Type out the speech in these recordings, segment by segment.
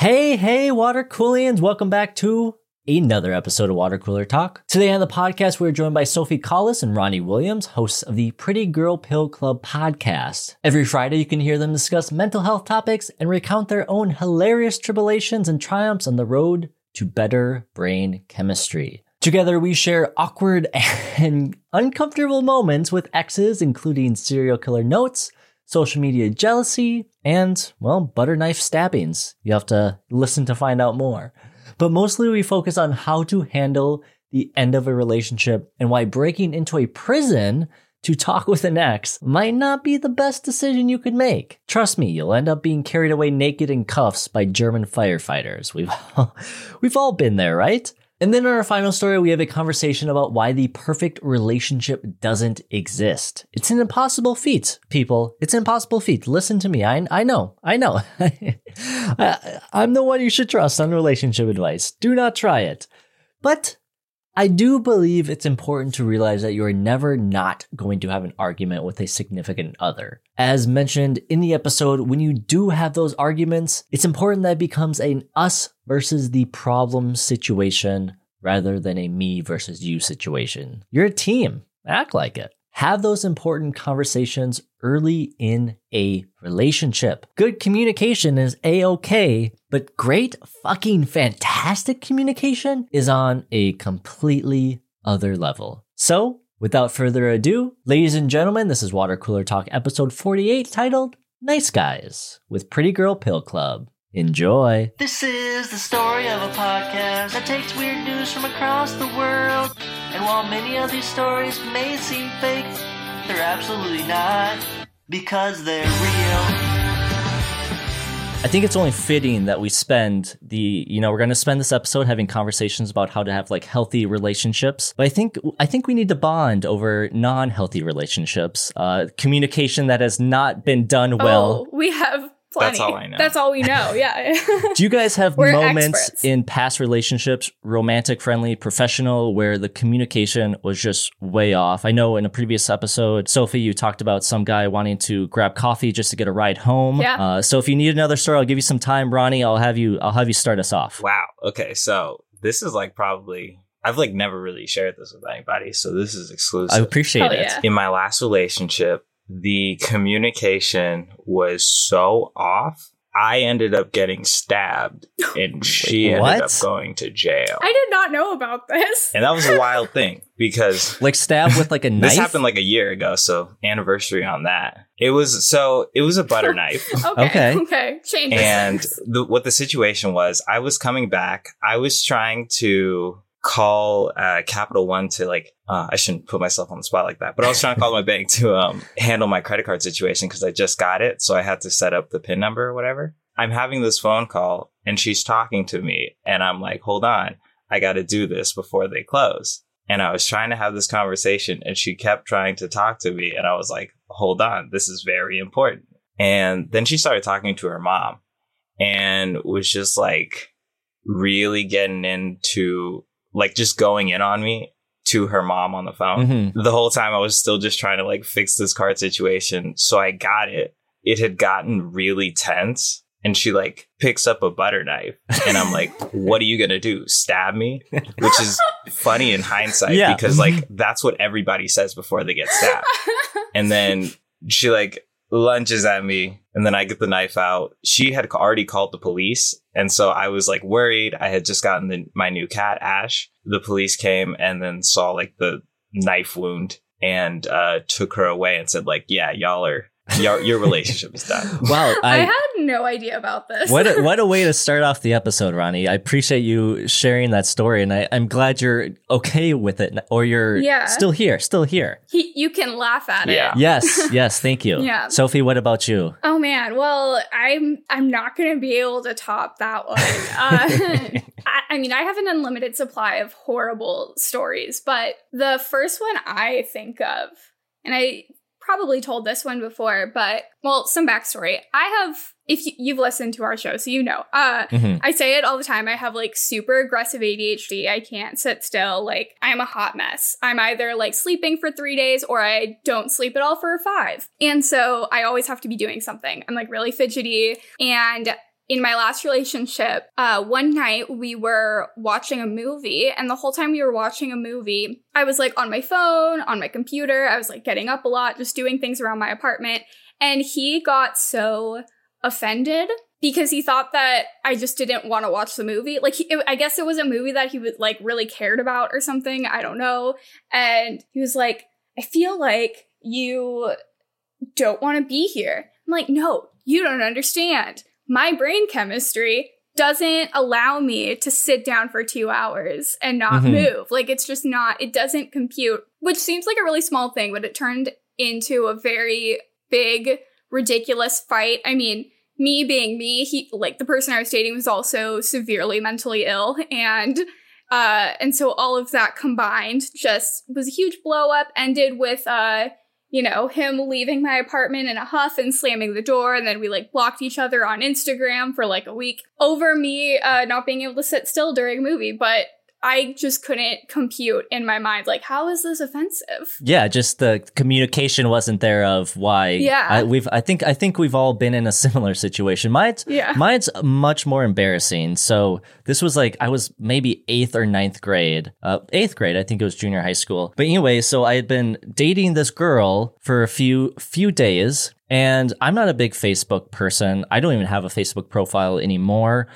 Hey, hey, water coolians, welcome back to another episode of Water Cooler Talk. Today on the podcast, we're joined by Sophie Collis and Ronnie Williams, hosts of the Pretty Girl Pill Club podcast. Every Friday, you can hear them discuss mental health topics and recount their own hilarious tribulations and triumphs on the road to better brain chemistry. Together, we share awkward and uncomfortable moments with exes, including serial killer notes, social media jealousy, and, well, butter knife stabbings. You have to listen to find out more. But mostly we focus on how to handle the end of a relationship and why breaking into a prison to talk with an ex might not be the best decision you could make. Trust me, you'll end up being carried away naked in cuffs by German firefighters. We've all, we've all been there, right? And then in our final story, we have a conversation about why the perfect relationship doesn't exist. It's an impossible feat, people. It's an impossible feat. Listen to me. I, I know. I know. I, I'm the one you should trust on relationship advice. Do not try it. But I do believe it's important to realize that you are never not going to have an argument with a significant other. As mentioned in the episode, when you do have those arguments, it's important that it becomes an us versus the problem situation rather than a me versus you situation. You're a team. Act like it. Have those important conversations early in a relationship. Good communication is a okay, but great fucking fantastic communication is on a completely other level. So, without further ado, ladies and gentlemen, this is Water Cooler Talk episode 48 titled Nice Guys with Pretty Girl Pill Club. Enjoy. This is the story of a podcast that takes weird news from across the world. And while many of these stories may seem fake, they're absolutely not because they're real. I think it's only fitting that we spend the, you know, we're going to spend this episode having conversations about how to have like healthy relationships. But I think, I think we need to bond over non-healthy relationships, uh, communication that has not been done well. Oh, we have plenty. That's all I know. That's all we know. Yeah. Do you guys have We're moments experts. in past relationships, romantic, friendly, professional, where the communication was just way off? I know in a previous episode, Sophie, you talked about some guy wanting to grab coffee just to get a ride home. Yeah. Uh, so if you need another story, I'll give you some time, Ronnie. I'll have you. I'll have you start us off. Wow. Okay. So this is like probably I've like never really shared this with anybody, so this is exclusive. I appreciate Oh, it. yeah. In my last relationship, the communication was so off. I ended up getting stabbed, and she ended what? up going to jail. I did not know about this. and that was a wild thing because Like stabbed with like a knife. this happened like a year ago. So anniversary on that. It was so it was a butter knife. Okay. Okay. Okay. Change. and the, what the situation was, I was coming back. I was trying to call uh, Capital One to like. Uh, I shouldn't put myself on the spot like that, but I was trying to call my bank to um, handle my credit card situation because I just got it, so I had to set up the PIN number or whatever. I'm having this phone call, and she's talking to me, and I'm like, "Hold on, I got to do this before they close." And I was trying to have this conversation, and she kept trying to talk to me, and I was like, "Hold on, this is very important." And then she started talking to her mom and was just like really getting into like just going in on me to her mom on the phone. Mhm. The whole time I was still just trying to like fix this card situation. So I got it. It had gotten really tense. And she like picks up a butter knife and I'm like, what are you going to do? Stab me? Which is funny in hindsight Yeah. because like that's what everybody says before they get stabbed. And then she like lunges at me and then I get the knife out. She had already called the police. And so I was like worried. I had just gotten the, my new cat, Ash. The police came and then saw like the knife wound and uh, took her away and said like, yeah, y'all are, your, your relationship is done. Wow. I, I, had no idea about this. what a, what a way to start off the episode, Ronnie. I appreciate you sharing that story, and I, I'm glad you're okay with it, or you're Yeah. still here, still here. he, you can laugh at Yeah. it. Yes, yes, thank you. Yeah. Sophie, what about you? Oh man, well, I'm I'm not gonna be able to top that one. Uh, I, I mean, I have an unlimited supply of horrible stories, but the first one I think of, and I probably told this one before, but well, some backstory. I have, if you, you've listened to our show, so you know. Uh, Mhm. I say it all the time. I have like super aggressive ADHD. I can't sit still. Like, I'm a hot mess. I'm either like sleeping for three days or I don't sleep at all for five. And so I always have to be doing something. I'm like really fidgety. And in my last relationship, uh, one night we were watching a movie, and the whole time we were watching a movie, I was like on my phone, on my computer. I was like getting up a lot, just doing things around my apartment. And he got so offended because he thought that I just didn't want to watch the movie. Like, he, it, I guess it was a movie that he would like really cared about or something. I don't know. And he was like, I feel like you don't want to be here. I'm like, no, you don't understand. My brain chemistry doesn't allow me to sit down for two hours and not Mhm. move. Like, it's just not, it doesn't compute, which seems like a really small thing, but it turned into a very big, ridiculous fight. I mean, me being me, he, like, the person I was dating was also severely mentally ill. And, uh, and so all of that combined just was a huge blow up, ended with, uh, you know, him leaving my apartment in a huff and slamming the door. And then we like blocked each other on Instagram for like a week over me uh, not being able to sit still during a movie. But I just couldn't compute in my mind, like, how is this offensive? Yeah, just the communication wasn't there of why. Yeah. I, we've. I think. I think we've all been in a similar situation. Mine's. Yeah. Mine's much more embarrassing. So this was like I was maybe eighth or ninth grade. Uh, eighth grade. I think it was junior high school. But anyway, so I had been dating this girl for a few few days. And I'm not a big Facebook person. I don't even have a Facebook profile anymore.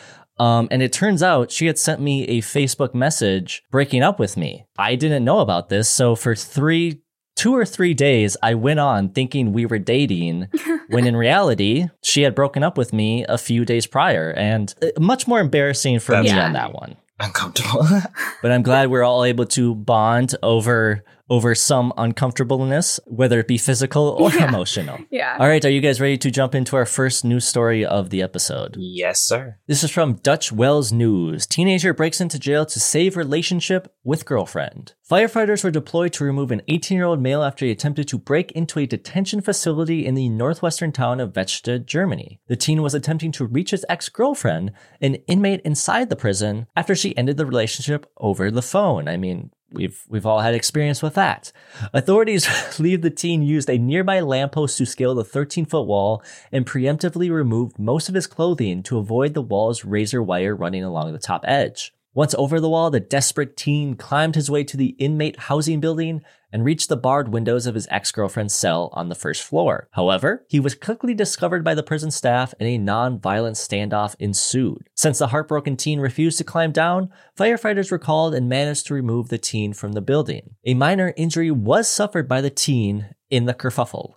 Um, and it turns out she had sent me a Facebook message breaking up with me. I didn't know about this. So for three, two or three days, I went on thinking we were dating when in reality, she had broken up with me a few days prior. And uh, much more embarrassing for me Yeah. on that one. Uncomfortable. But I'm glad we're all able to bond over over some uncomfortableness, whether it be physical or Yeah. emotional. Yeah. All right, are you guys ready to jump into our first news story of the episode? yes, sir. This is from Deutsche Welle News. Teenager breaks into jail to save relationship with girlfriend. Firefighters were deployed to remove an 18 year old male after he attempted to break into a detention facility in the northwestern town of Vechta, Germany. The teen was attempting to reach his ex girlfriend, an inmate inside the prison, after she ended the relationship over the phone. I mean, We've we've all had experience with that. Authorities believe the teen used a nearby lamppost to scale the 13 foot wall and preemptively removed most of his clothing to avoid the wall's razor wire running along the top edge. Once over the wall, the desperate teen climbed his way to the inmate housing building and reached the barred windows of his ex girlfriend's cell on the first floor. However, he was quickly discovered by the prison staff and a non violent standoff ensued. Since the heartbroken teen refused to climb down, firefighters were called and managed to remove the teen from the building. A minor injury was suffered by the teen in the kerfuffle.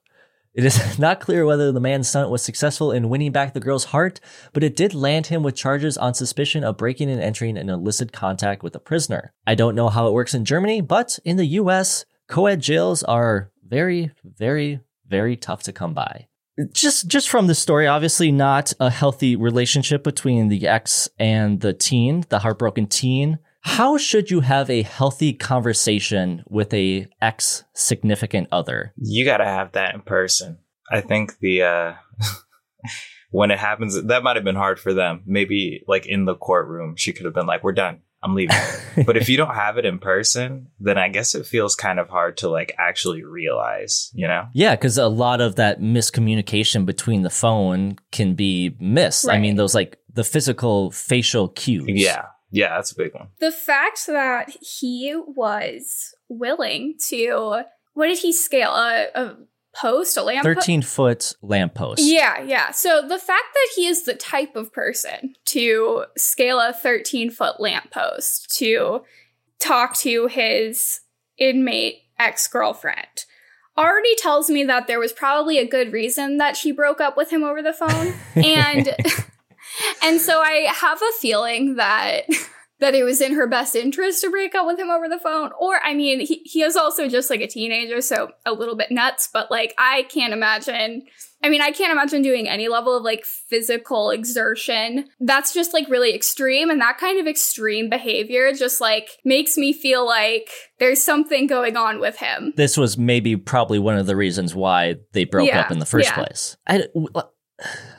It is not clear whether the man's stunt was successful in winning back the girl's heart, but it did land him with charges on suspicion of breaking and entering an illicit contact with a prisoner. I don't know how it works in Germany, but in the US, co-ed jails are very, very, very tough to come by. Just just from the story, obviously not a healthy relationship between the ex and the teen, the heartbroken teen. How should you have a healthy conversation with a ex significant other? You got to have that in person. I think the uh when it happens, that might have been hard for them. Maybe like in the courtroom, she could have been like, "We're done. I'm leaving." but if you don't have it in person, then I guess it feels kind of hard to like actually realize, you know? Yeah, because a lot of that miscommunication between the phone can be missed. I mean, those like the physical facial cues. Yeah, yeah, that's a big one. The fact that he was willing to, what did he scale? A, a post, a lamp? 13 foot lamppost. Yeah, yeah. So the fact that he is the type of person to scale a 13 foot lamppost to talk to his inmate ex girlfriend already tells me that there was probably a good reason that she broke up with him over the phone. and and so I have a feeling that that it was in her best interest to break up with him over the phone. Or I mean, he, he is also just like a teenager, so a little bit nuts, but like I can't imagine I mean, I can't imagine doing any level of like physical exertion. That's just like really extreme. And that kind of extreme behavior just like makes me feel like there's something going on with him. This was maybe probably one of the reasons why they broke Yeah, up in the first yeah. place. I,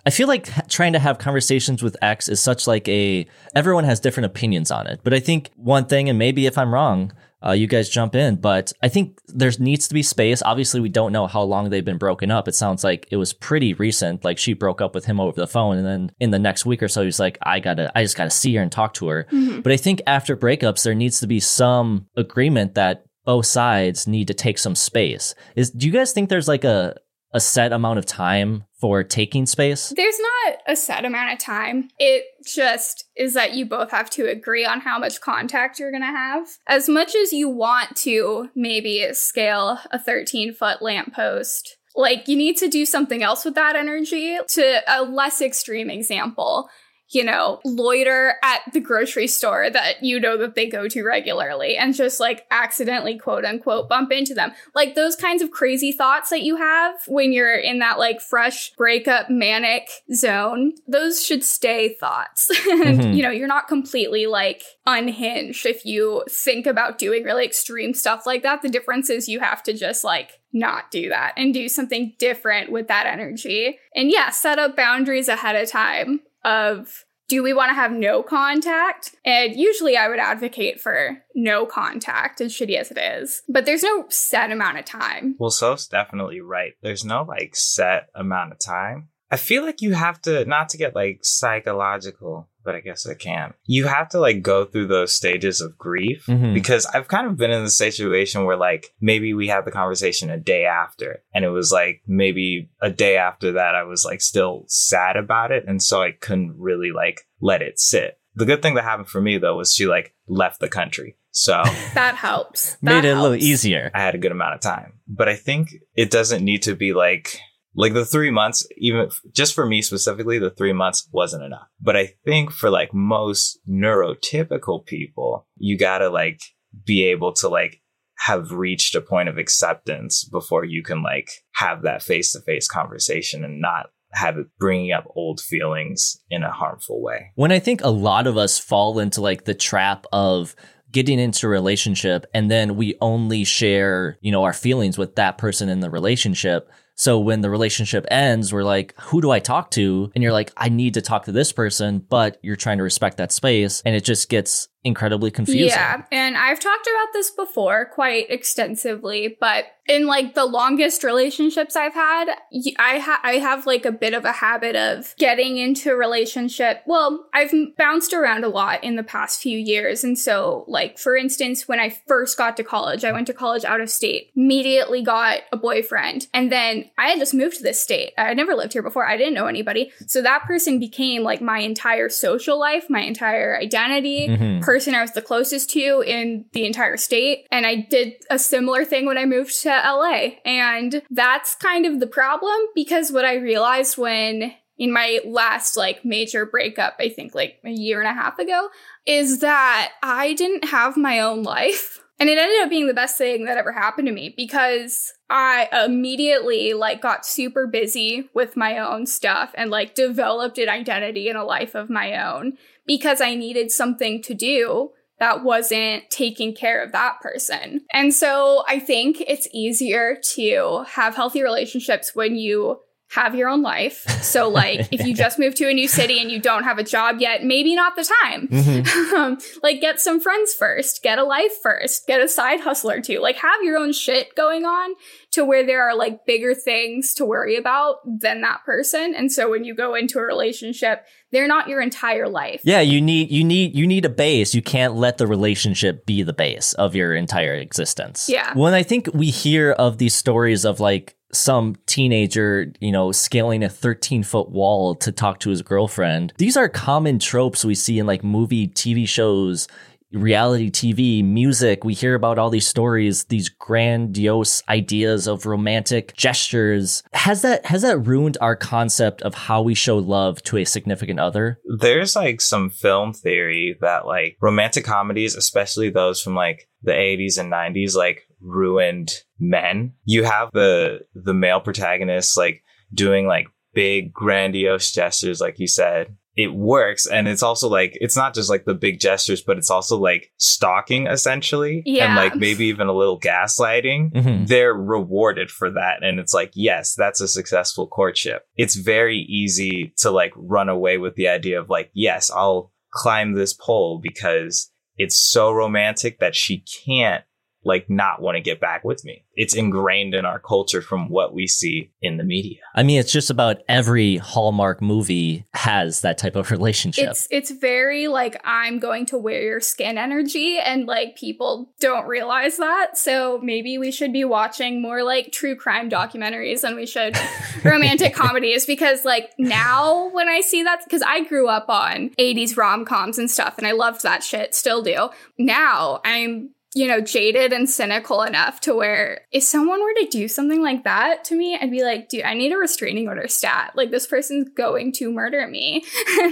I feel like trying to have conversations with X is such like a everyone has different opinions on it. But I think one thing, and maybe if I'm wrong, uh, you guys jump in. But I think there needs to be space. Obviously, we don't know how long they've been broken up. It sounds like it was pretty recent. Like she broke up with him over the phone, and then in the next week or so, he's like, "I gotta, I just gotta see her and talk to her." Mhm. But I think after breakups, there needs to be some agreement that both sides need to take some space. Is do you guys think there's like a a set amount of time for taking space? There's not a set amount of time. It just is that you both have to agree on how much contact you're going to have. As much as you want to maybe scale a 13 foot lamppost, like you need to do something else with that energy. To a less extreme example, you know, loiter at the grocery store that you know that they go to regularly and just like accidentally quote unquote bump into them. Like those kinds of crazy thoughts that you have when you're in that like fresh breakup manic zone, those should stay thoughts. and Mhm. you know, you're not completely like unhinged if you think about doing really extreme stuff like that. The difference is you have to just like not do that and do something different with that energy. And yeah, set up boundaries ahead of time of do we want to have no contact? And usually I would advocate for no contact, as shitty as it is. But there's no set amount of time. Well, Soph's definitely right. There's no like set amount of time. I feel like you have to, not to get like psychological, but I guess I can. You have to like go through those stages of grief Mhm. because I've kind of been in the situation where like maybe we had the conversation a day after and it was like maybe a day after that I was like still sad about it. And so I couldn't really like let it sit. The good thing that happened for me though was she like left the country. So That helps. That Made it a little easier. I had a good amount of time. But I think it doesn't need to be like like the three months, even just for me specifically, the three months wasn't enough. But I think for like most neurotypical people, you gotta like be able to like have reached a point of acceptance before you can like have that face to face conversation and not have it bringing up old feelings in a harmful way. When I think a lot of us fall into like the trap of getting into a relationship and then we only share, you know, our feelings with that person in the relationship. So when the relationship ends, we're like, who do I talk to? And you're like, I need to talk to this person, but you're trying to respect that space. And it just gets incredibly confusing. Yeah, and I've talked about this before quite extensively, but in like the longest relationships I've had, I ha- I have like a bit of a habit of getting into a relationship. Well, I've bounced around a lot in the past few years, and so like for instance, when I first got to college, I went to college out of state, immediately got a boyfriend, and then I had just moved to this state. I had never lived here before. I didn't know anybody, so that person became like my entire social life, my entire identity Mhm. Person I was the closest to in the entire state. And I did a similar thing when I moved to LA. And that's kind of the problem because what I realized when in my last like major breakup, I think like a year and a half ago, is that I didn't have my own life. And it ended up being the best thing that ever happened to me because I immediately like got super busy with my own stuff and like developed an identity and a life of my own because I needed something to do that wasn't taking care of that person. And so I think it's easier to have healthy relationships when you have your own life. So like if you just moved to a new city and you don't have a job yet, maybe not the time. Mhm. um, like get some friends first, get a life first, get a side hustle or two. Like have your own shit going on to where there are like bigger things to worry about than that person. And so when you go into a relationship, they're not your entire life. Yeah, you need you need you need a base. You can't let the relationship be the base of your entire existence. Yeah. When I think we hear of these stories of like some teenager, you know, scaling a 13 foot wall to talk to his girlfriend, these are common tropes we see in like movie, TV shows, reality TV, music. We hear about all these stories, these grandiose ideas of romantic gestures. Has that has that ruined our concept of how we show love to a significant other? There's like some film theory that like romantic comedies, especially those from like the 80s and 90s, like ruined men. You have the the male protagonists like doing like big grandiose gestures, like you said. It works, and it's also like it's not just like the big gestures, but it's also like stalking essentially, Yeah. and like maybe even a little gaslighting Mhm. they're rewarded for that and it's like yes that's a successful courtship it's very easy to like run away with the idea of like yes i'll climb this pole because it's so romantic that she can't like not want to get back with me. It's ingrained in our culture from what we see in the media. I mean, it's just about every Hallmark movie has that type of relationship. It's it's very like I'm going to wear your skin energy and like people don't realize that. So maybe we should be watching more like true crime documentaries than we should romantic comedies because like now when I see that cuz I grew up on 80s rom-coms and stuff and I loved that shit, still do. Now I'm you know, jaded and cynical enough to where if someone were to do something like that to me, I'd be like, dude, I need a restraining order stat. Like, this person's going to murder me.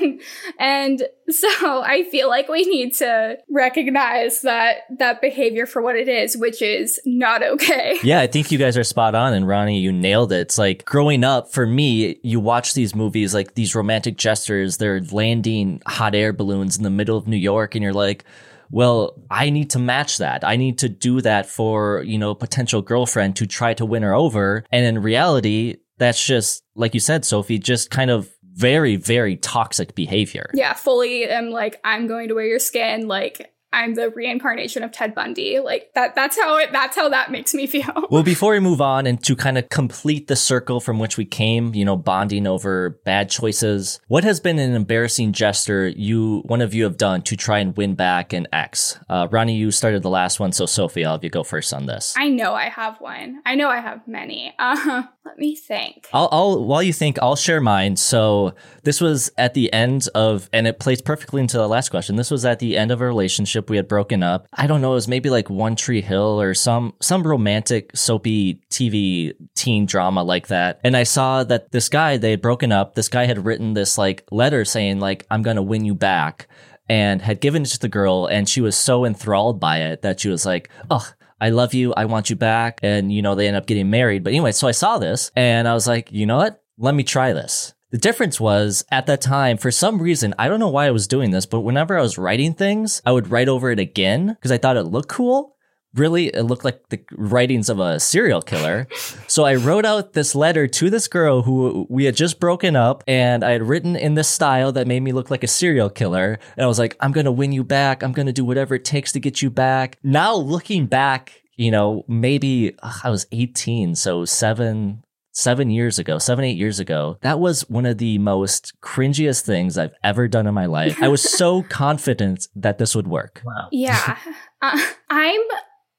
and so I feel like we need to recognize that that behavior for what it is, which is not okay. Yeah, I think you guys are spot on. And Ronnie, you nailed it. It's like growing up for me, you watch these movies like these romantic gestures, they're landing hot air balloons in the middle of New York, and you're like, well, I need to match that. I need to do that for, you know, potential girlfriend to try to win her over. And in reality, that's just, like you said, Sophie, just kind of very, very toxic behavior. Yeah, fully am like, I'm going to wear your skin. Like, I'm the reincarnation of Ted Bundy. Like that that's how it that's how that makes me feel. well, before we move on and to kind of complete the circle from which we came, you know, bonding over bad choices, what has been an embarrassing gesture you one of you have done to try and win back an ex? Uh, Ronnie, you started the last one, so Sophie, I'll have you go first on this. I know I have one. I know I have many. Uh, let me think. I'll, I'll while you think, I'll share mine. So this was at the end of, and it plays perfectly into the last question. This was at the end of a relationship. We had broken up. I don't know. It was maybe like One Tree Hill or some, some romantic soapy TV teen drama like that. And I saw that this guy, they had broken up. This guy had written this like letter saying like, I'm going to win you back and had given it to the girl. And she was so enthralled by it that she was like, oh, I love you. I want you back. And, you know, they end up getting married. But anyway, so I saw this and I was like, you know what? Let me try this. The difference was at that time, for some reason, I don't know why I was doing this, but whenever I was writing things, I would write over it again because I thought it looked cool. Really, it looked like the writings of a serial killer. so I wrote out this letter to this girl who we had just broken up, and I had written in this style that made me look like a serial killer. And I was like, I'm going to win you back. I'm going to do whatever it takes to get you back. Now, looking back, you know, maybe ugh, I was 18, so seven, seven years ago, seven, eight years ago, that was one of the most cringiest things I've ever done in my life. I was so confident that this would work. Wow. Yeah. Uh, I'm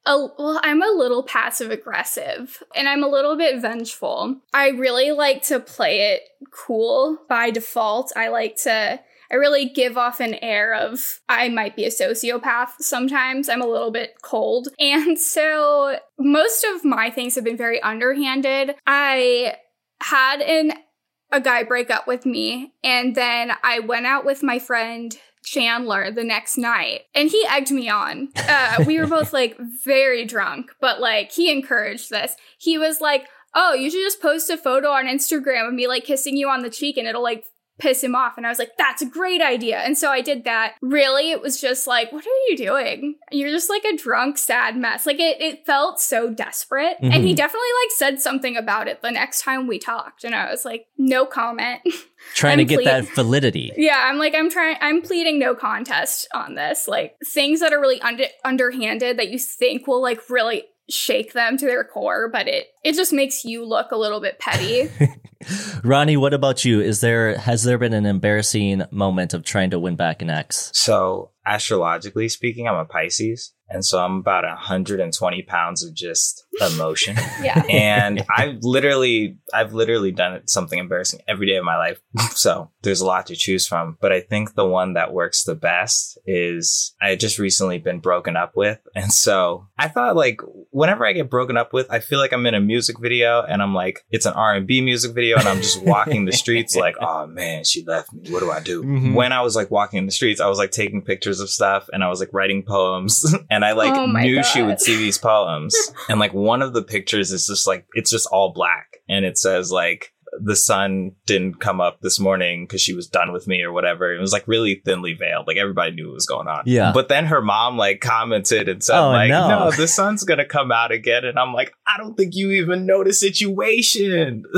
a, well, I'm a little passive aggressive and I'm a little bit vengeful. I really like to play it cool by default. I like to I really give off an air of I might be a sociopath sometimes. I'm a little bit cold. And so most of my things have been very underhanded. I had an a guy break up with me and then I went out with my friend Chandler the next night and he egged me on. Uh, we were both like very drunk, but like he encouraged this. He was like, Oh, you should just post a photo on Instagram of me like kissing you on the cheek and it'll like piss him off. And I was like, that's a great idea. And so I did that. Really, it was just like, what are you doing? You're just like a drunk, sad mess. Like it, it felt so desperate. Mm-hmm. And he definitely like said something about it the next time we talked. And I was like, no comment. Trying to get ple- that validity. Yeah, I'm like, I'm trying, I'm pleading no contest on this. Like things that are really under, underhanded that you think will like really shake them to their core, but it it just makes you look a little bit petty. Ronnie, what about you? Is there has there been an embarrassing moment of trying to win back an ex? So astrologically speaking, I'm a Pisces. And so I'm about 120 pounds of just emotion. yeah. And I've literally, I've literally done something embarrassing every day of my life. so there's a lot to choose from. But I think the one that works the best is I had just recently been broken up with. And so I thought like whenever I get broken up with, I feel like I'm in a music video and I'm like, it's an R&B music video and I'm just walking the streets like, oh man, she left me. What do I do? Mm-hmm. When I was like walking in the streets, I was like taking pictures of stuff and I was like writing poems and I like oh knew God. she would see these poems. and like one of the pictures is just like it's just all black and it says like the sun didn't come up this morning because she was done with me or whatever. It was like really thinly veiled. Like everybody knew what was going on. Yeah. But then her mom like commented and said Oh, like, no. no, the sun's gonna come out again. And I'm like, I don't think you even know the situation.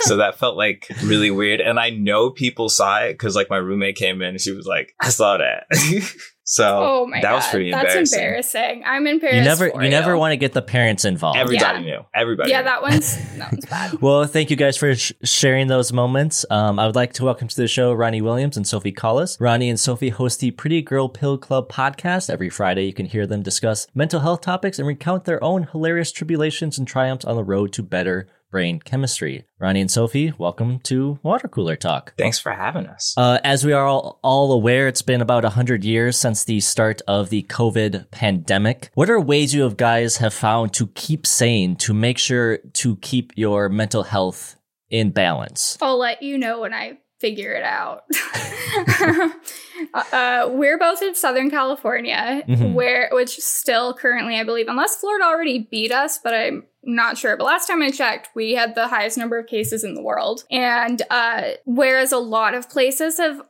so that felt like really weird. And I know people saw it because like my roommate came in and she was like, I saw that. so oh my that god, was pretty embarrassing. that's embarrassing. embarrassing. I'm embarrassed. You never, for you never want to get the parents involved. Everybody Yeah. knew. Everybody. Yeah, knew. that one's that one's bad. Well, thank you guys for sh- sharing those moments. Um, I would like to welcome to the show Ronnie Williams and Sophie Collis. Ronnie and Sophie host the Pretty Girl Pill Club podcast. Every Friday, you can hear them discuss mental health topics and recount their own hilarious tribulations and triumphs on the road to better brain chemistry. Ronnie and Sophie, welcome to Water Cooler Talk. Thanks for having us. Uh, as we are all, all aware, it's been about 100 years since the start of the COVID pandemic. What are ways you have guys have found to keep sane, to make sure to keep your mental health in balance? I'll let you know when I figure it out. uh, we're both in Southern California, Mhm. where which still currently, I believe, unless Florida already beat us, but I'm not sure. But last time I checked, we had the highest number of cases in the world, and uh, whereas a lot of places have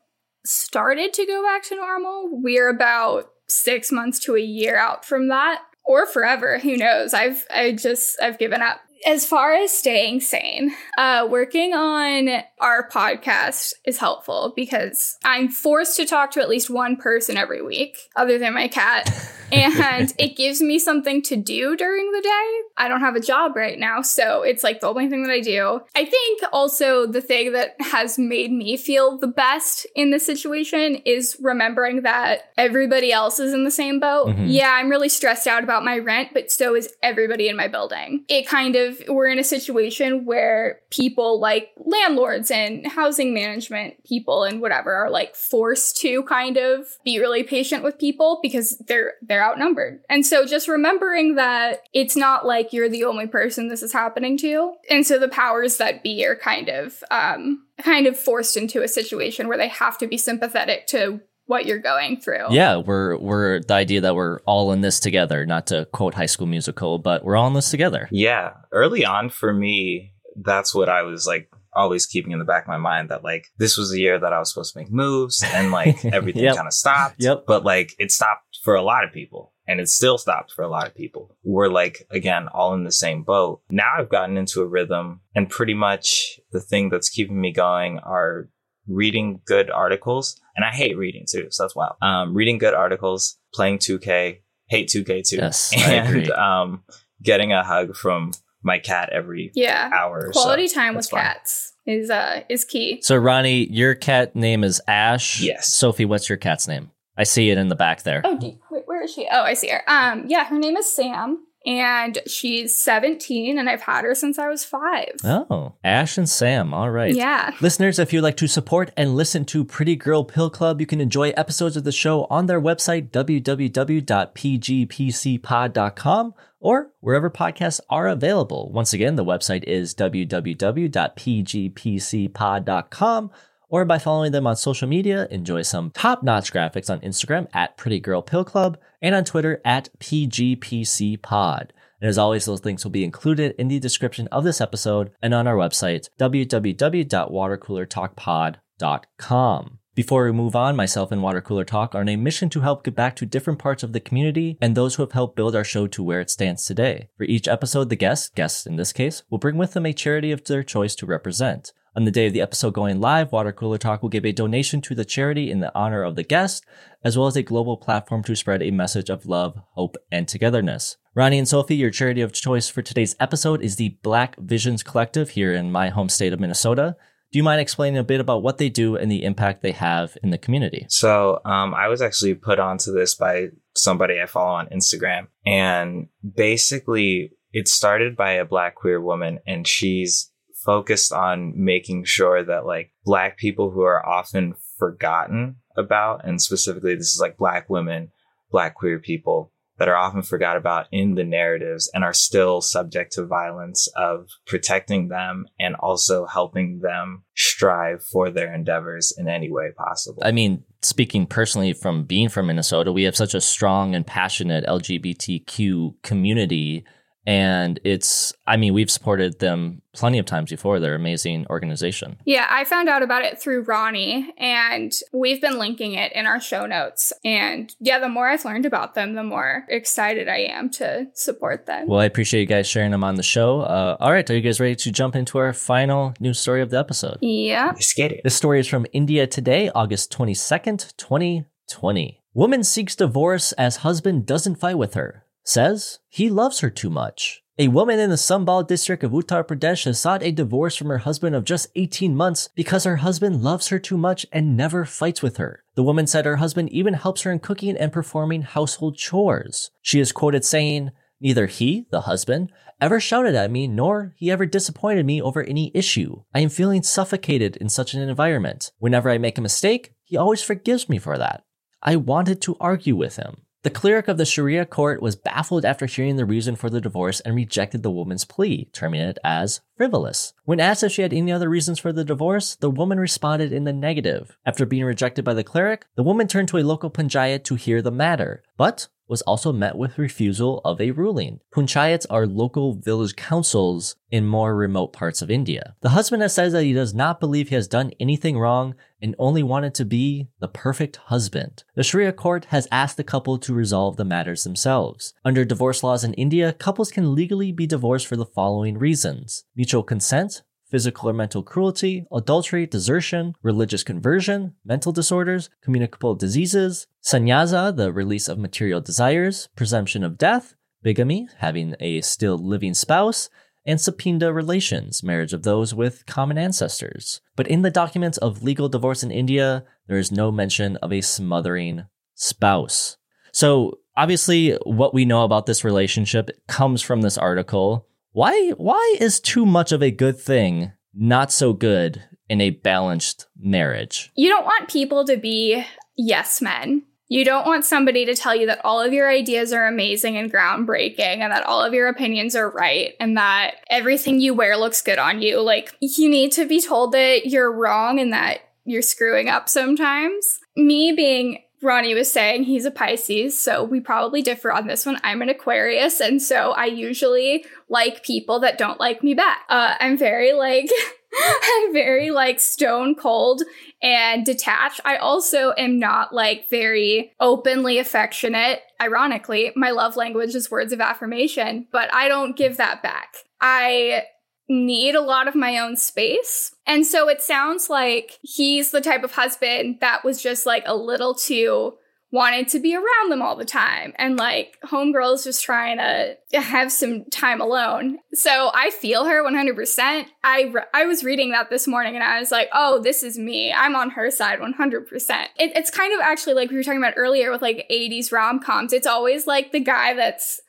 started to go back to normal, we're about six months to a year out from that. Or forever, who knows? I've I just I've given up as far as staying sane, uh, working on our podcast is helpful because I'm forced to talk to at least one person every week, other than my cat. and it gives me something to do during the day. I don't have a job right now, so it's like the only thing that I do. I think also the thing that has made me feel the best in this situation is remembering that everybody else is in the same boat. Mhm. Yeah, I'm really stressed out about my rent, but so is everybody in my building. It kind of, we're in a situation where people like landlords and housing management people and whatever are like forced to kind of be really patient with people because they're, they're outnumbered. And so just remembering that it's not like you're the only person this is happening to. And so the powers that be are kind of, um, kind of forced into a situation where they have to be sympathetic to what you're going through. Yeah, we're we're the idea that we're all in this together, not to quote High School Musical, but we're all in this together. Yeah. Early on for me, that's what I was like always keeping in the back of my mind that like this was the year that I was supposed to make moves and like everything Yep. kind of stopped. Yep. But like it stopped for a lot of people and it still stops for a lot of people. We're like, again, all in the same boat. Now I've gotten into a rhythm and pretty much the thing that's keeping me going are reading good articles. And I hate reading too. So that's wild. Um, reading good articles, playing 2K, hate 2K too. Yes, I and agree. um, getting a hug from my cat every Yeah. hour. or Quality so. time That's with fine. cats is uh is key. So Ronnie, your cat name is Ash. Yes. Sophie, what's your cat's name? I see it in the back there. Oh, wait, where is she? Oh, I see her. Um, yeah, her name is Sam, and she's 17, and I've had her since I was five. Oh, Ash and Sam. All right. Yeah. Listeners, if you'd like to support and listen to Pretty Girl Pill Club, you can enjoy episodes of the show on their website, www.pgpcpod.com, or wherever podcasts are available. Once again, the website is www.pgpcpod.com, or by following them on social media, enjoy some top notch graphics on Instagram at Pretty Girl Pill Club and on Twitter at PGPCPod. And as always, those links will be included in the description of this episode and on our website, www.watercoolertalkpod.com. Before we move on, myself and Water Cooler Talk are on a mission to help give back to different parts of the community and those who have helped build our show to where it stands today. For each episode, the guest, guests in this case, will bring with them a charity of their choice to represent. On the day of the episode going live, Water Cooler Talk will give a donation to the charity in the honor of the guest, as well as a global platform to spread a message of love, hope, and togetherness. Ronnie and Sophie, your charity of choice for today's episode is the Black Visions Collective here in my home state of Minnesota. Do you mind explaining a bit about what they do and the impact they have in the community? So um, I was actually put onto this by somebody I follow on Instagram. And basically, it started by a black queer woman, and she's focused on making sure that like black people who are often forgotten about, and specifically, this is like black women, black queer people that are often forgot about in the narratives and are still subject to violence of protecting them and also helping them strive for their endeavors in any way possible. I mean, speaking personally from being from Minnesota, we have such a strong and passionate LGBTQ community. And it's, I mean, we've supported them plenty of times before. They're an amazing organization. Yeah, I found out about it through Ronnie, and we've been linking it in our show notes. And yeah, the more I've learned about them, the more excited I am to support them. Well, I appreciate you guys sharing them on the show. Uh, all right, are you guys ready to jump into our final news story of the episode? yeah. Let's get it. This story is from India Today, August 22nd, 2020. Woman seeks divorce as husband doesn't fight with her. Says he loves her too much. A woman in the Sambhal district of Uttar Pradesh has sought a divorce from her husband of just 18 months because her husband loves her too much and never fights with her. The woman said her husband even helps her in cooking and performing household chores. She is quoted saying, Neither he, the husband, ever shouted at me, nor he ever disappointed me over any issue. I am feeling suffocated in such an environment. Whenever I make a mistake, he always forgives me for that. I wanted to argue with him. The cleric of the Sharia court was baffled after hearing the reason for the divorce and rejected the woman's plea, terming it as frivolous. When asked if she had any other reasons for the divorce, the woman responded in the negative. After being rejected by the cleric, the woman turned to a local panchayat to hear the matter, but was also met with refusal of a ruling. Panchayats are local village councils in more remote parts of India. The husband has said that he does not believe he has done anything wrong and only wanted to be the perfect husband. The Sharia court has asked the couple to resolve the matters themselves. Under divorce laws in India, couples can legally be divorced for the following reasons mutual consent, physical or mental cruelty, adultery, desertion, religious conversion, mental disorders, communicable diseases, sannyasa, the release of material desires, presumption of death, bigamy, having a still living spouse, and sapinda relations, marriage of those with common ancestors. But in the documents of legal divorce in India, there is no mention of a smothering spouse. So obviously, what we know about this relationship comes from this article. Why why is too much of a good thing not so good in a balanced marriage? You don't want people to be yes men. You don't want somebody to tell you that all of your ideas are amazing and groundbreaking and that all of your opinions are right and that everything you wear looks good on you. Like, you need to be told that you're wrong and that you're screwing up sometimes. Me being Ronnie was saying he's a Pisces, so we probably differ on this one. I'm an Aquarius, and so I usually like people that don't like me back. Uh, I'm very like, I'm very like stone cold and detached. I also am not like very openly affectionate. Ironically, my love language is words of affirmation, but I don't give that back. I need a lot of my own space. And so it sounds like he's the type of husband that was just like a little too wanted to be around them all the time. And like homegirl's just trying to have some time alone. So I feel her 100%. I re- I was reading that this morning and I was like, "Oh, this is me. I'm on her side 100%." It, it's kind of actually like we were talking about earlier with like 80s rom-coms. It's always like the guy that's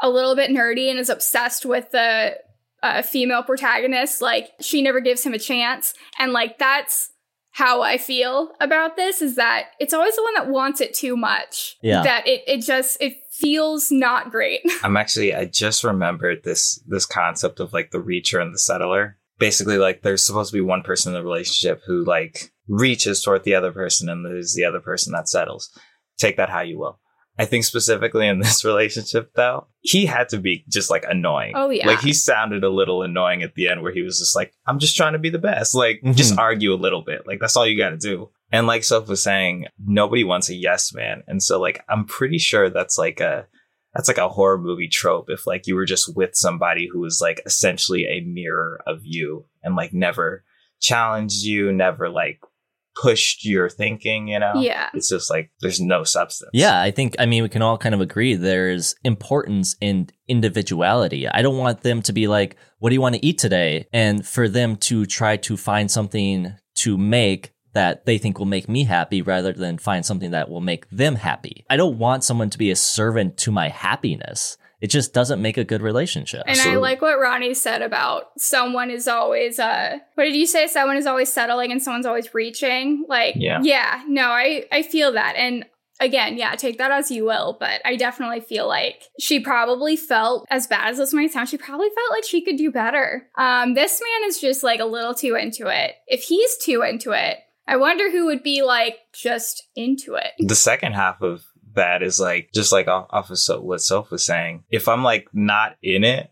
a little bit nerdy and is obsessed with the uh, female protagonist. Like she never gives him a chance, and like that's how I feel about this. Is that it's always the one that wants it too much. Yeah. That it it just it feels not great. I'm actually I just remembered this this concept of like the reacher and the settler. Basically, like there's supposed to be one person in the relationship who like reaches toward the other person, and there's the other person that settles. Take that how you will. I think specifically in this relationship, though, he had to be just like annoying. Oh, yeah. like he sounded a little annoying at the end, where he was just like, "I'm just trying to be the best." Like, just Mhm. argue a little bit. Like that's all you got to do. And like Soph was saying, nobody wants a yes man, and so like I'm pretty sure that's like a that's like a horror movie trope. If like you were just with somebody who was like essentially a mirror of you and like never challenged you, never like pushed your thinking, you know? Yeah. It's just like there's no substance. Yeah, I think I mean we can all kind of agree there's importance in individuality. I don't want them to be like, "What do you want to eat today?" and for them to try to find something to make that they think will make me happy rather than find something that will make them happy. I don't want someone to be a servant to my happiness. It just doesn't make a good relationship. And I like what Ronnie said about someone is always uh what did you say? Someone is always settling and someone's always reaching. Like Yeah. yeah, no, I I feel that. And again, yeah, take that as you will, but I definitely feel like she probably felt as bad as this might sound, she probably felt like she could do better. Um this man is just like a little too into it. If he's too into it, I wonder who would be like just into it. The second half of that is like just like off, of so, what Soph was saying. If I'm like not in it,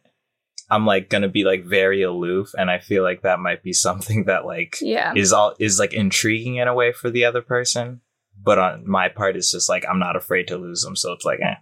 I'm like gonna be like very aloof, and I feel like that might be something that like Yeah. is all is like intriguing in a way for the other person. But on my part, it's just like I'm not afraid to lose them, so it's like, eh,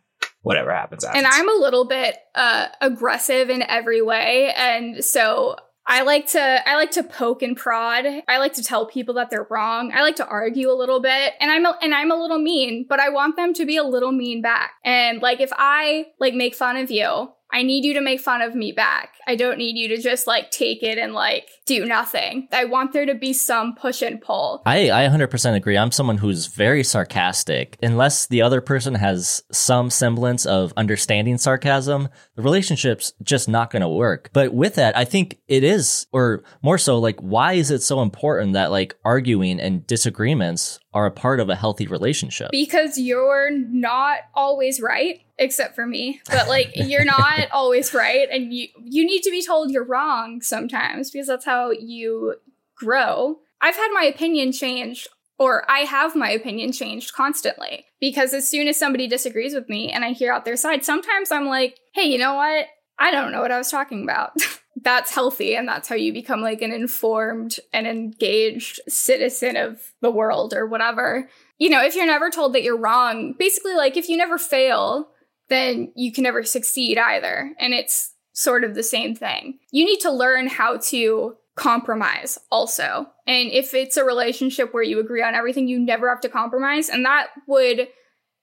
whatever happens. happens. and I'm a little bit uh, aggressive in every way, and so I like to I like to poke and prod. I like to tell people that they're wrong. I like to argue a little bit, and I'm a, and I'm a little mean, but I want them to be a little mean back. And like if I like make fun of you, I need you to make fun of me back. I don't need you to just like take it and like do nothing. I want there to be some push and pull. I, I 100% agree. I'm someone who's very sarcastic. Unless the other person has some semblance of understanding sarcasm, the relationship's just not going to work. But with that, I think it is, or more so, like, why is it so important that like arguing and disagreements are a part of a healthy relationship? because you're not always right except for me. But like you're not always right and you you need to be told you're wrong sometimes because that's how you grow. I've had my opinion changed or i have my opinion changed constantly because as soon as somebody disagrees with me and i hear out their side sometimes i'm like hey you know what? I don't know what i was talking about that's healthy and that's how you become like an informed and engaged citizen of the world or whatever you know, if you're never told that you're wrong, basically, like if you never fail, then you can never succeed either. And it's sort of the same thing. You need to learn how to compromise also. And if it's a relationship where you agree on everything, you never have to compromise. And that would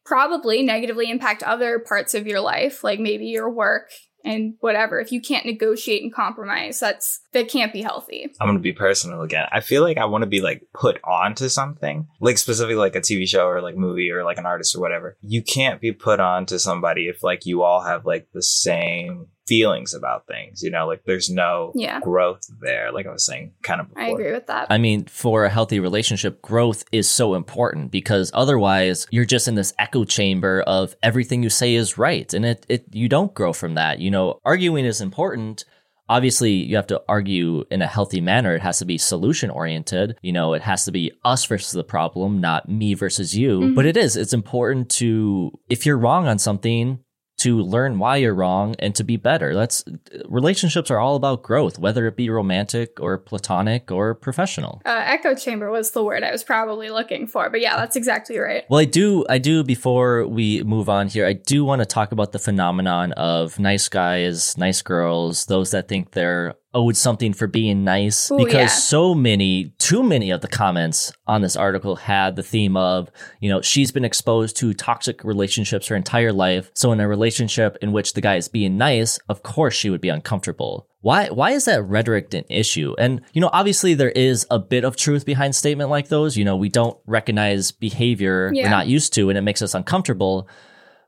probably negatively impact other parts of your life, like maybe your work and whatever. If you can't negotiate and compromise, that's that can't be healthy. I'm gonna be personal again. I feel like I want to be like put onto something, like specifically like a TV show or like movie or like an artist or whatever. You can't be put onto somebody if like you all have like the same feelings about things. You know, like there's no Yeah. growth there. Like I was saying, kind of. Before. I agree with that. I mean, for a healthy relationship, growth is so important because otherwise you're just in this echo chamber of everything you say is right. And it, it you don't grow from that. You know, arguing is important. Obviously, you have to argue in a healthy manner. It has to be solution oriented. You know, it has to be us versus the problem, not me versus you. Mm-hmm. But it is, it's important to, if you're wrong on something, to learn why you're wrong and to be better. That's relationships are all about growth, whether it be romantic or platonic or professional. Uh, echo chamber was the word I was probably looking for, but yeah, that's exactly right. Well, I do, I do. Before we move on here, I do want to talk about the phenomenon of nice guys, nice girls, those that think they're owed something for being nice. Ooh, because yeah. so many, too many of the comments on this article had the theme of, you know, she's been exposed to toxic relationships her entire life. So in a relationship in which the guy is being nice, of course she would be uncomfortable. Why why is that rhetoric an issue? And you know, obviously there is a bit of truth behind statement like those. You know, we don't recognize behavior Yeah. we're not used to and it makes us uncomfortable.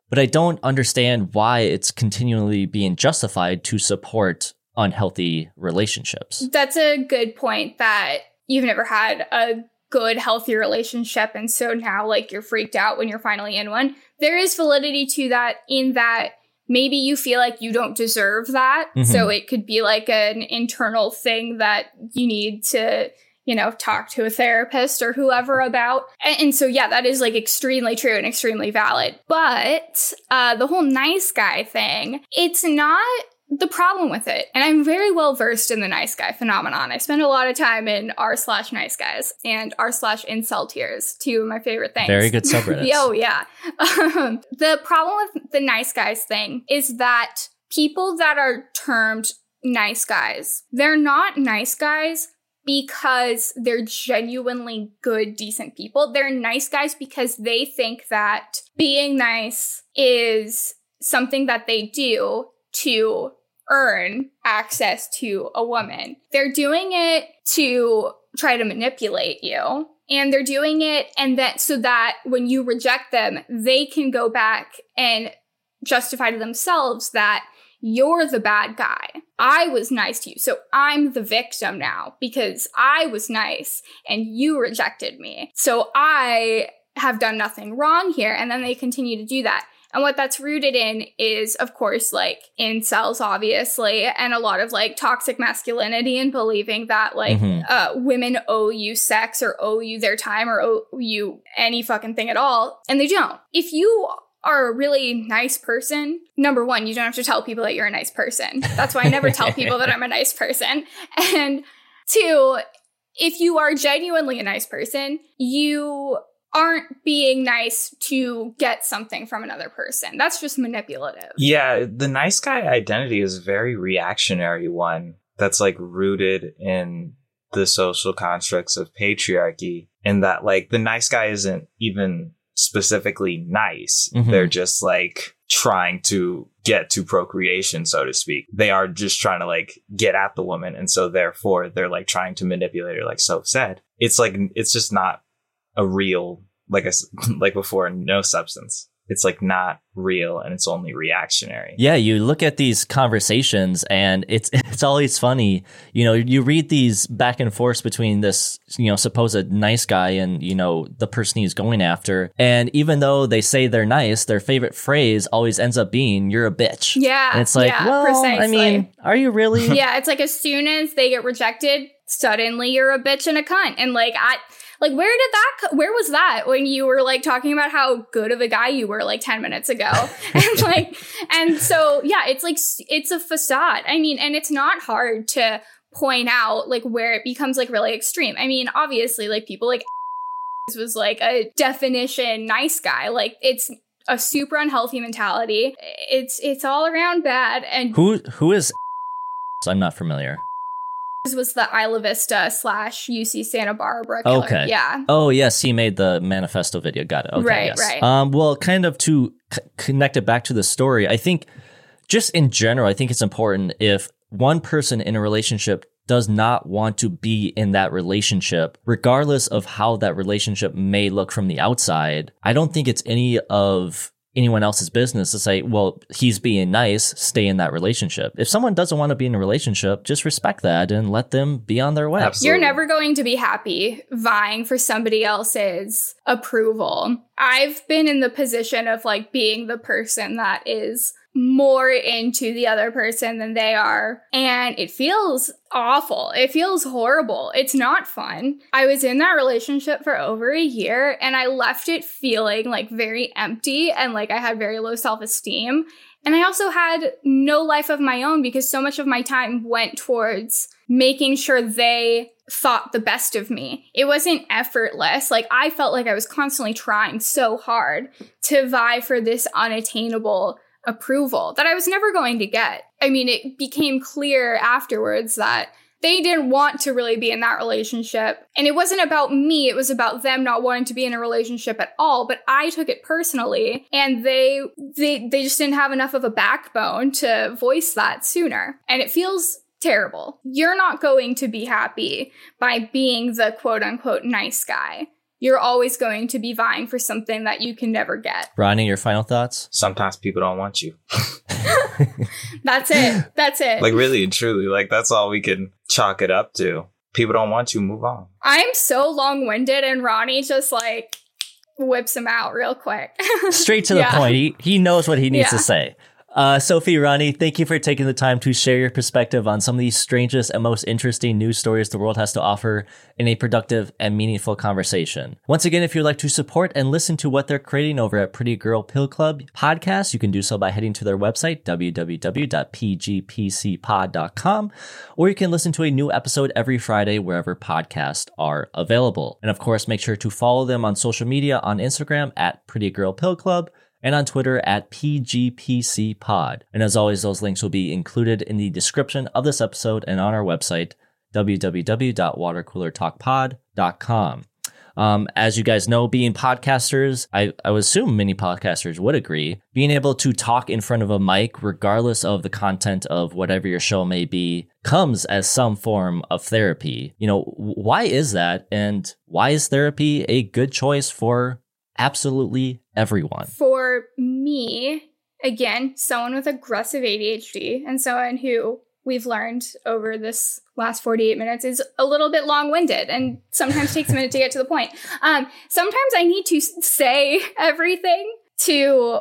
But I don't understand why it's continually being justified to support unhealthy relationships. That's a good point that you've never had a good, healthy relationship. And so now, like, you're freaked out when you're finally in one. There is validity to that in that maybe you feel like you don't deserve that. Mhm. So it could be like an internal thing that you need to. You know, talk to a therapist or whoever about. And, and so, yeah, that is like extremely true and extremely valid. But uh, the whole nice guy thing, it's not the problem with it, and I'm very well versed in the nice guy phenomenon. I spend a lot of time in r slash nice guys and r slash incel tears, two of my favorite things. Very good subreddits. oh yeah. Um, the problem with the nice guys thing is that people that are termed nice guys, they're not nice guys because they're genuinely good, decent people. They're nice guys because they think that being nice is something that they do to earn access to a woman. They're doing it to try to manipulate you. And they're doing it and that so that when you reject them, they can go back and justify to themselves that you're the bad guy. I was nice to you. So I'm the victim now because I was nice and you rejected me. So I have done nothing wrong here. And then they continue to do that. And what that's rooted in is, of course, like incels, obviously, and a lot of like toxic masculinity and believing that like Mhm. uh, women owe you sex or owe you their time or owe you any fucking thing at all. And they don't. If you are a really nice person, number one, you don't have to tell people that you're a nice person. That's why I never tell people that I'm a nice person. And two, if you are genuinely a nice person, you aren't being nice to get something from another person. That's just manipulative. Yeah, the nice guy identity is a very reactionary one that's like rooted in the social constructs of patriarchy, in that like the nice guy isn't even specifically nice. Mhm. They're just like trying to get to procreation, so to speak. They are just trying to like get at the woman. And so therefore they're like trying to manipulate her, like so said. It's like, it's just not a real, like I, s- like before, no substance. It's like not real and it's only reactionary. Yeah, you look at these conversations and it's it's always funny. You know, you read these back and forth between this, you know, supposed nice guy and, you know, the person he's going after. And even though they say they're nice, their favorite phrase always ends up being you're a bitch. Yeah. And it's like, yeah, well, I mean, are you really? yeah, it's like as soon as they get rejected, suddenly you're a bitch and a cunt. And like I like where did that where was that when you were like talking about how good of a guy you were like 10 minutes ago? and like and so yeah, it's like it's a facade. I mean, and it's not hard to point out like where it becomes like really extreme. I mean, obviously like people like this was like a definition nice guy. Like it's a super unhealthy mentality. It's it's all around bad and Who who is I'm not familiar. This was the Isla Vista slash UC Santa Barbara killer. Okay. Yeah. Oh yes, he made the manifesto video. Got it. Okay, Right, yes. right. Um, well, kind of to c- connect it back to the story, I think just in general, I think it's important if one person in a relationship does not want to be in that relationship, regardless of how that relationship may look from the outside. I don't think it's any of anyone else's business to say, well, he's being nice, stay in that relationship. If someone doesn't want to be in a relationship, just respect that and let them be on their way. Absolutely. You're never going to be happy vying for somebody else's approval. I've been in the position of like being the person that is more into the other person than they are. And it feels awful. It feels horrible. It's not fun. I was in that relationship for over a year and I left it feeling like very empty and like I had very low self esteem. And I also had no life of my own because so much of my time went towards making sure they thought the best of me. It wasn't effortless. Like I felt like I was constantly trying so hard to vie for this unattainable approval that I was never going to get. I mean, it became clear afterwards that they didn't want to really be in that relationship. And it wasn't about me, it was about them not wanting to be in a relationship at all, but I took it personally and they they they just didn't have enough of a backbone to voice that sooner. And it feels terrible. You're not going to be happy by being the quote unquote nice guy. You're always going to be vying for something that you can never get. Ronnie, your final thoughts? Sometimes people don't want you. That's it. That's it. Like really and truly, like that's all we can chalk it up to. People don't want you, move on. I'm so long winded, and Ronnie just like whips him out real quick. Straight to the Yeah. point. He, he knows what he needs to say. Uh, Sophie, Ronnie, thank you for taking the time to share your perspective on some of the strangest and most interesting news stories the world has to offer in a productive and meaningful conversation. Once again, if you'd like to support and listen to what they're creating over at Pretty Girl Pill Club podcast, you can do so by heading to their website, www.pgpcpod.com, or you can listen to a new episode every Friday wherever podcasts are available. And of course, make sure to follow them on social media on Instagram at Pretty Girl Pill Club and on Twitter at PGPCPod. And as always, those links will be included in the description of this episode and on our website, www.watercoolertalkpod.com. Um, as you guys know, being podcasters, I, I would assume many podcasters would agree, being able to talk in front of a mic, regardless of the content of whatever your show may be, comes as some form of therapy. You know, why is that? And why is therapy a good choice for absolutely everyone? For me, again, someone with aggressive ADHD and someone who we've learned over this last 48 minutes is a little bit long-winded and sometimes takes a minute to get to the point. Um, sometimes I need to say everything to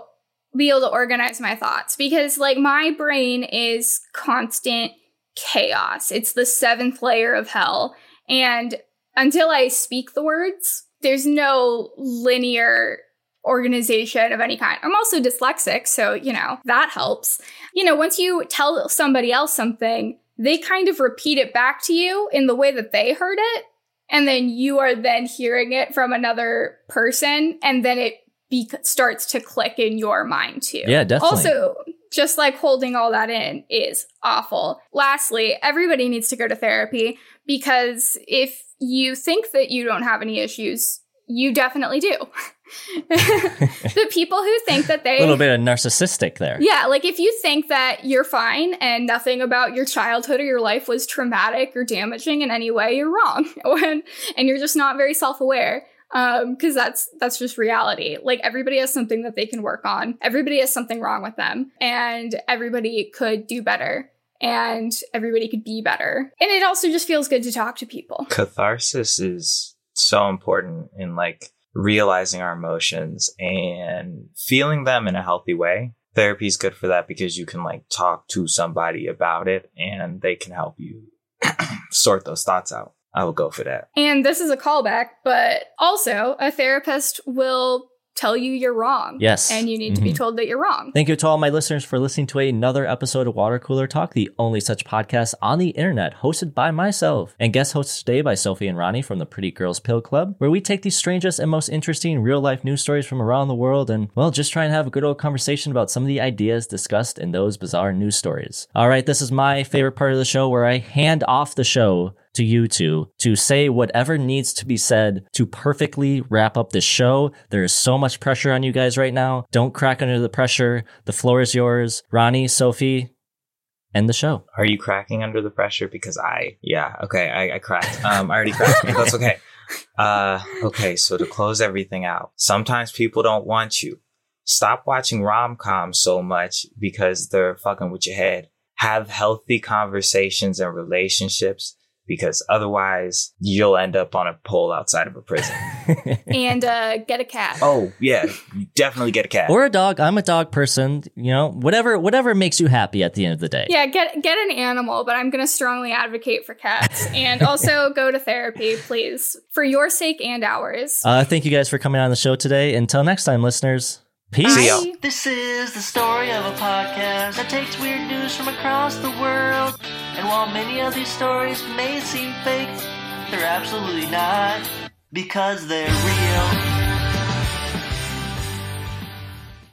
be able to organize my thoughts because like my brain is constant chaos. It's the seventh layer of hell. And until I speak the words, there's no linear organization of any kind. I'm also dyslexic, so, you know, that helps. You know, once you tell somebody else something, they kind of repeat it back to you in the way that they heard it. And then you are then hearing it from another person, and then it be- starts to click in your mind too. Yeah, definitely. Also, just like holding all that in is awful. Lastly, everybody needs to go to therapy because if you think that you don't have any issues, you definitely do. the people who think that they a little bit of narcissistic there. yeah, like if you think that you're fine and nothing about your childhood or your life was traumatic or damaging in any way, you're wrong. and, and you're just not very self-aware. Um, cause that's, that's just reality. Like everybody has something that they can work on. Everybody has something wrong with them and everybody could do better and everybody could be better. And it also just feels good to talk to people. Catharsis is so important in like realizing our emotions and feeling them in a healthy way. Therapy is good for that because you can like talk to somebody about it and they can help you sort those thoughts out. I will go for that. And this is a callback, but also a therapist will tell you you're wrong. Yes. And you need to be Mhm. told that you're wrong. Thank you to all my listeners for listening to another episode of Water Cooler Talk, the only such podcast on the internet hosted by myself and guest hosted today by Sophie and Ronnie from the Pretty Girls Pill Club, where we take the strangest and most interesting real life news stories from around the world and, well, just try and have a good old conversation about some of the ideas discussed in those bizarre news stories. All right, this is my favorite part of the show where I hand off the show to you two to say whatever needs to be said to perfectly wrap up this show. There is so much pressure on you guys right now. Don't crack under the pressure. The floor is yours. Ronnie, Sophie, end the show. Are you cracking under the pressure? Because I, yeah, okay, I, I cracked. Um, I already cracked. but That's okay. Uh, okay, so to close everything out, sometimes people don't want you. Stop watching rom coms so much because they're fucking with your head. Have healthy conversations and relationships because otherwise you'll end up on a pole outside of a prison. and uh, get a cat. oh yeah, definitely get a cat. or a dog. I'm a dog person. You know, whatever, whatever makes you happy at the end of the day. Yeah, get get an animal, but I'm going to strongly advocate for cats. and also go to therapy, please, for your sake and ours. Uh, thank you guys for coming on the show today. Until next time, listeners. Peace. See ya. This is the story of a podcast that takes weird news from across the world. And while many of these stories may seem fake, they're absolutely not because they're real.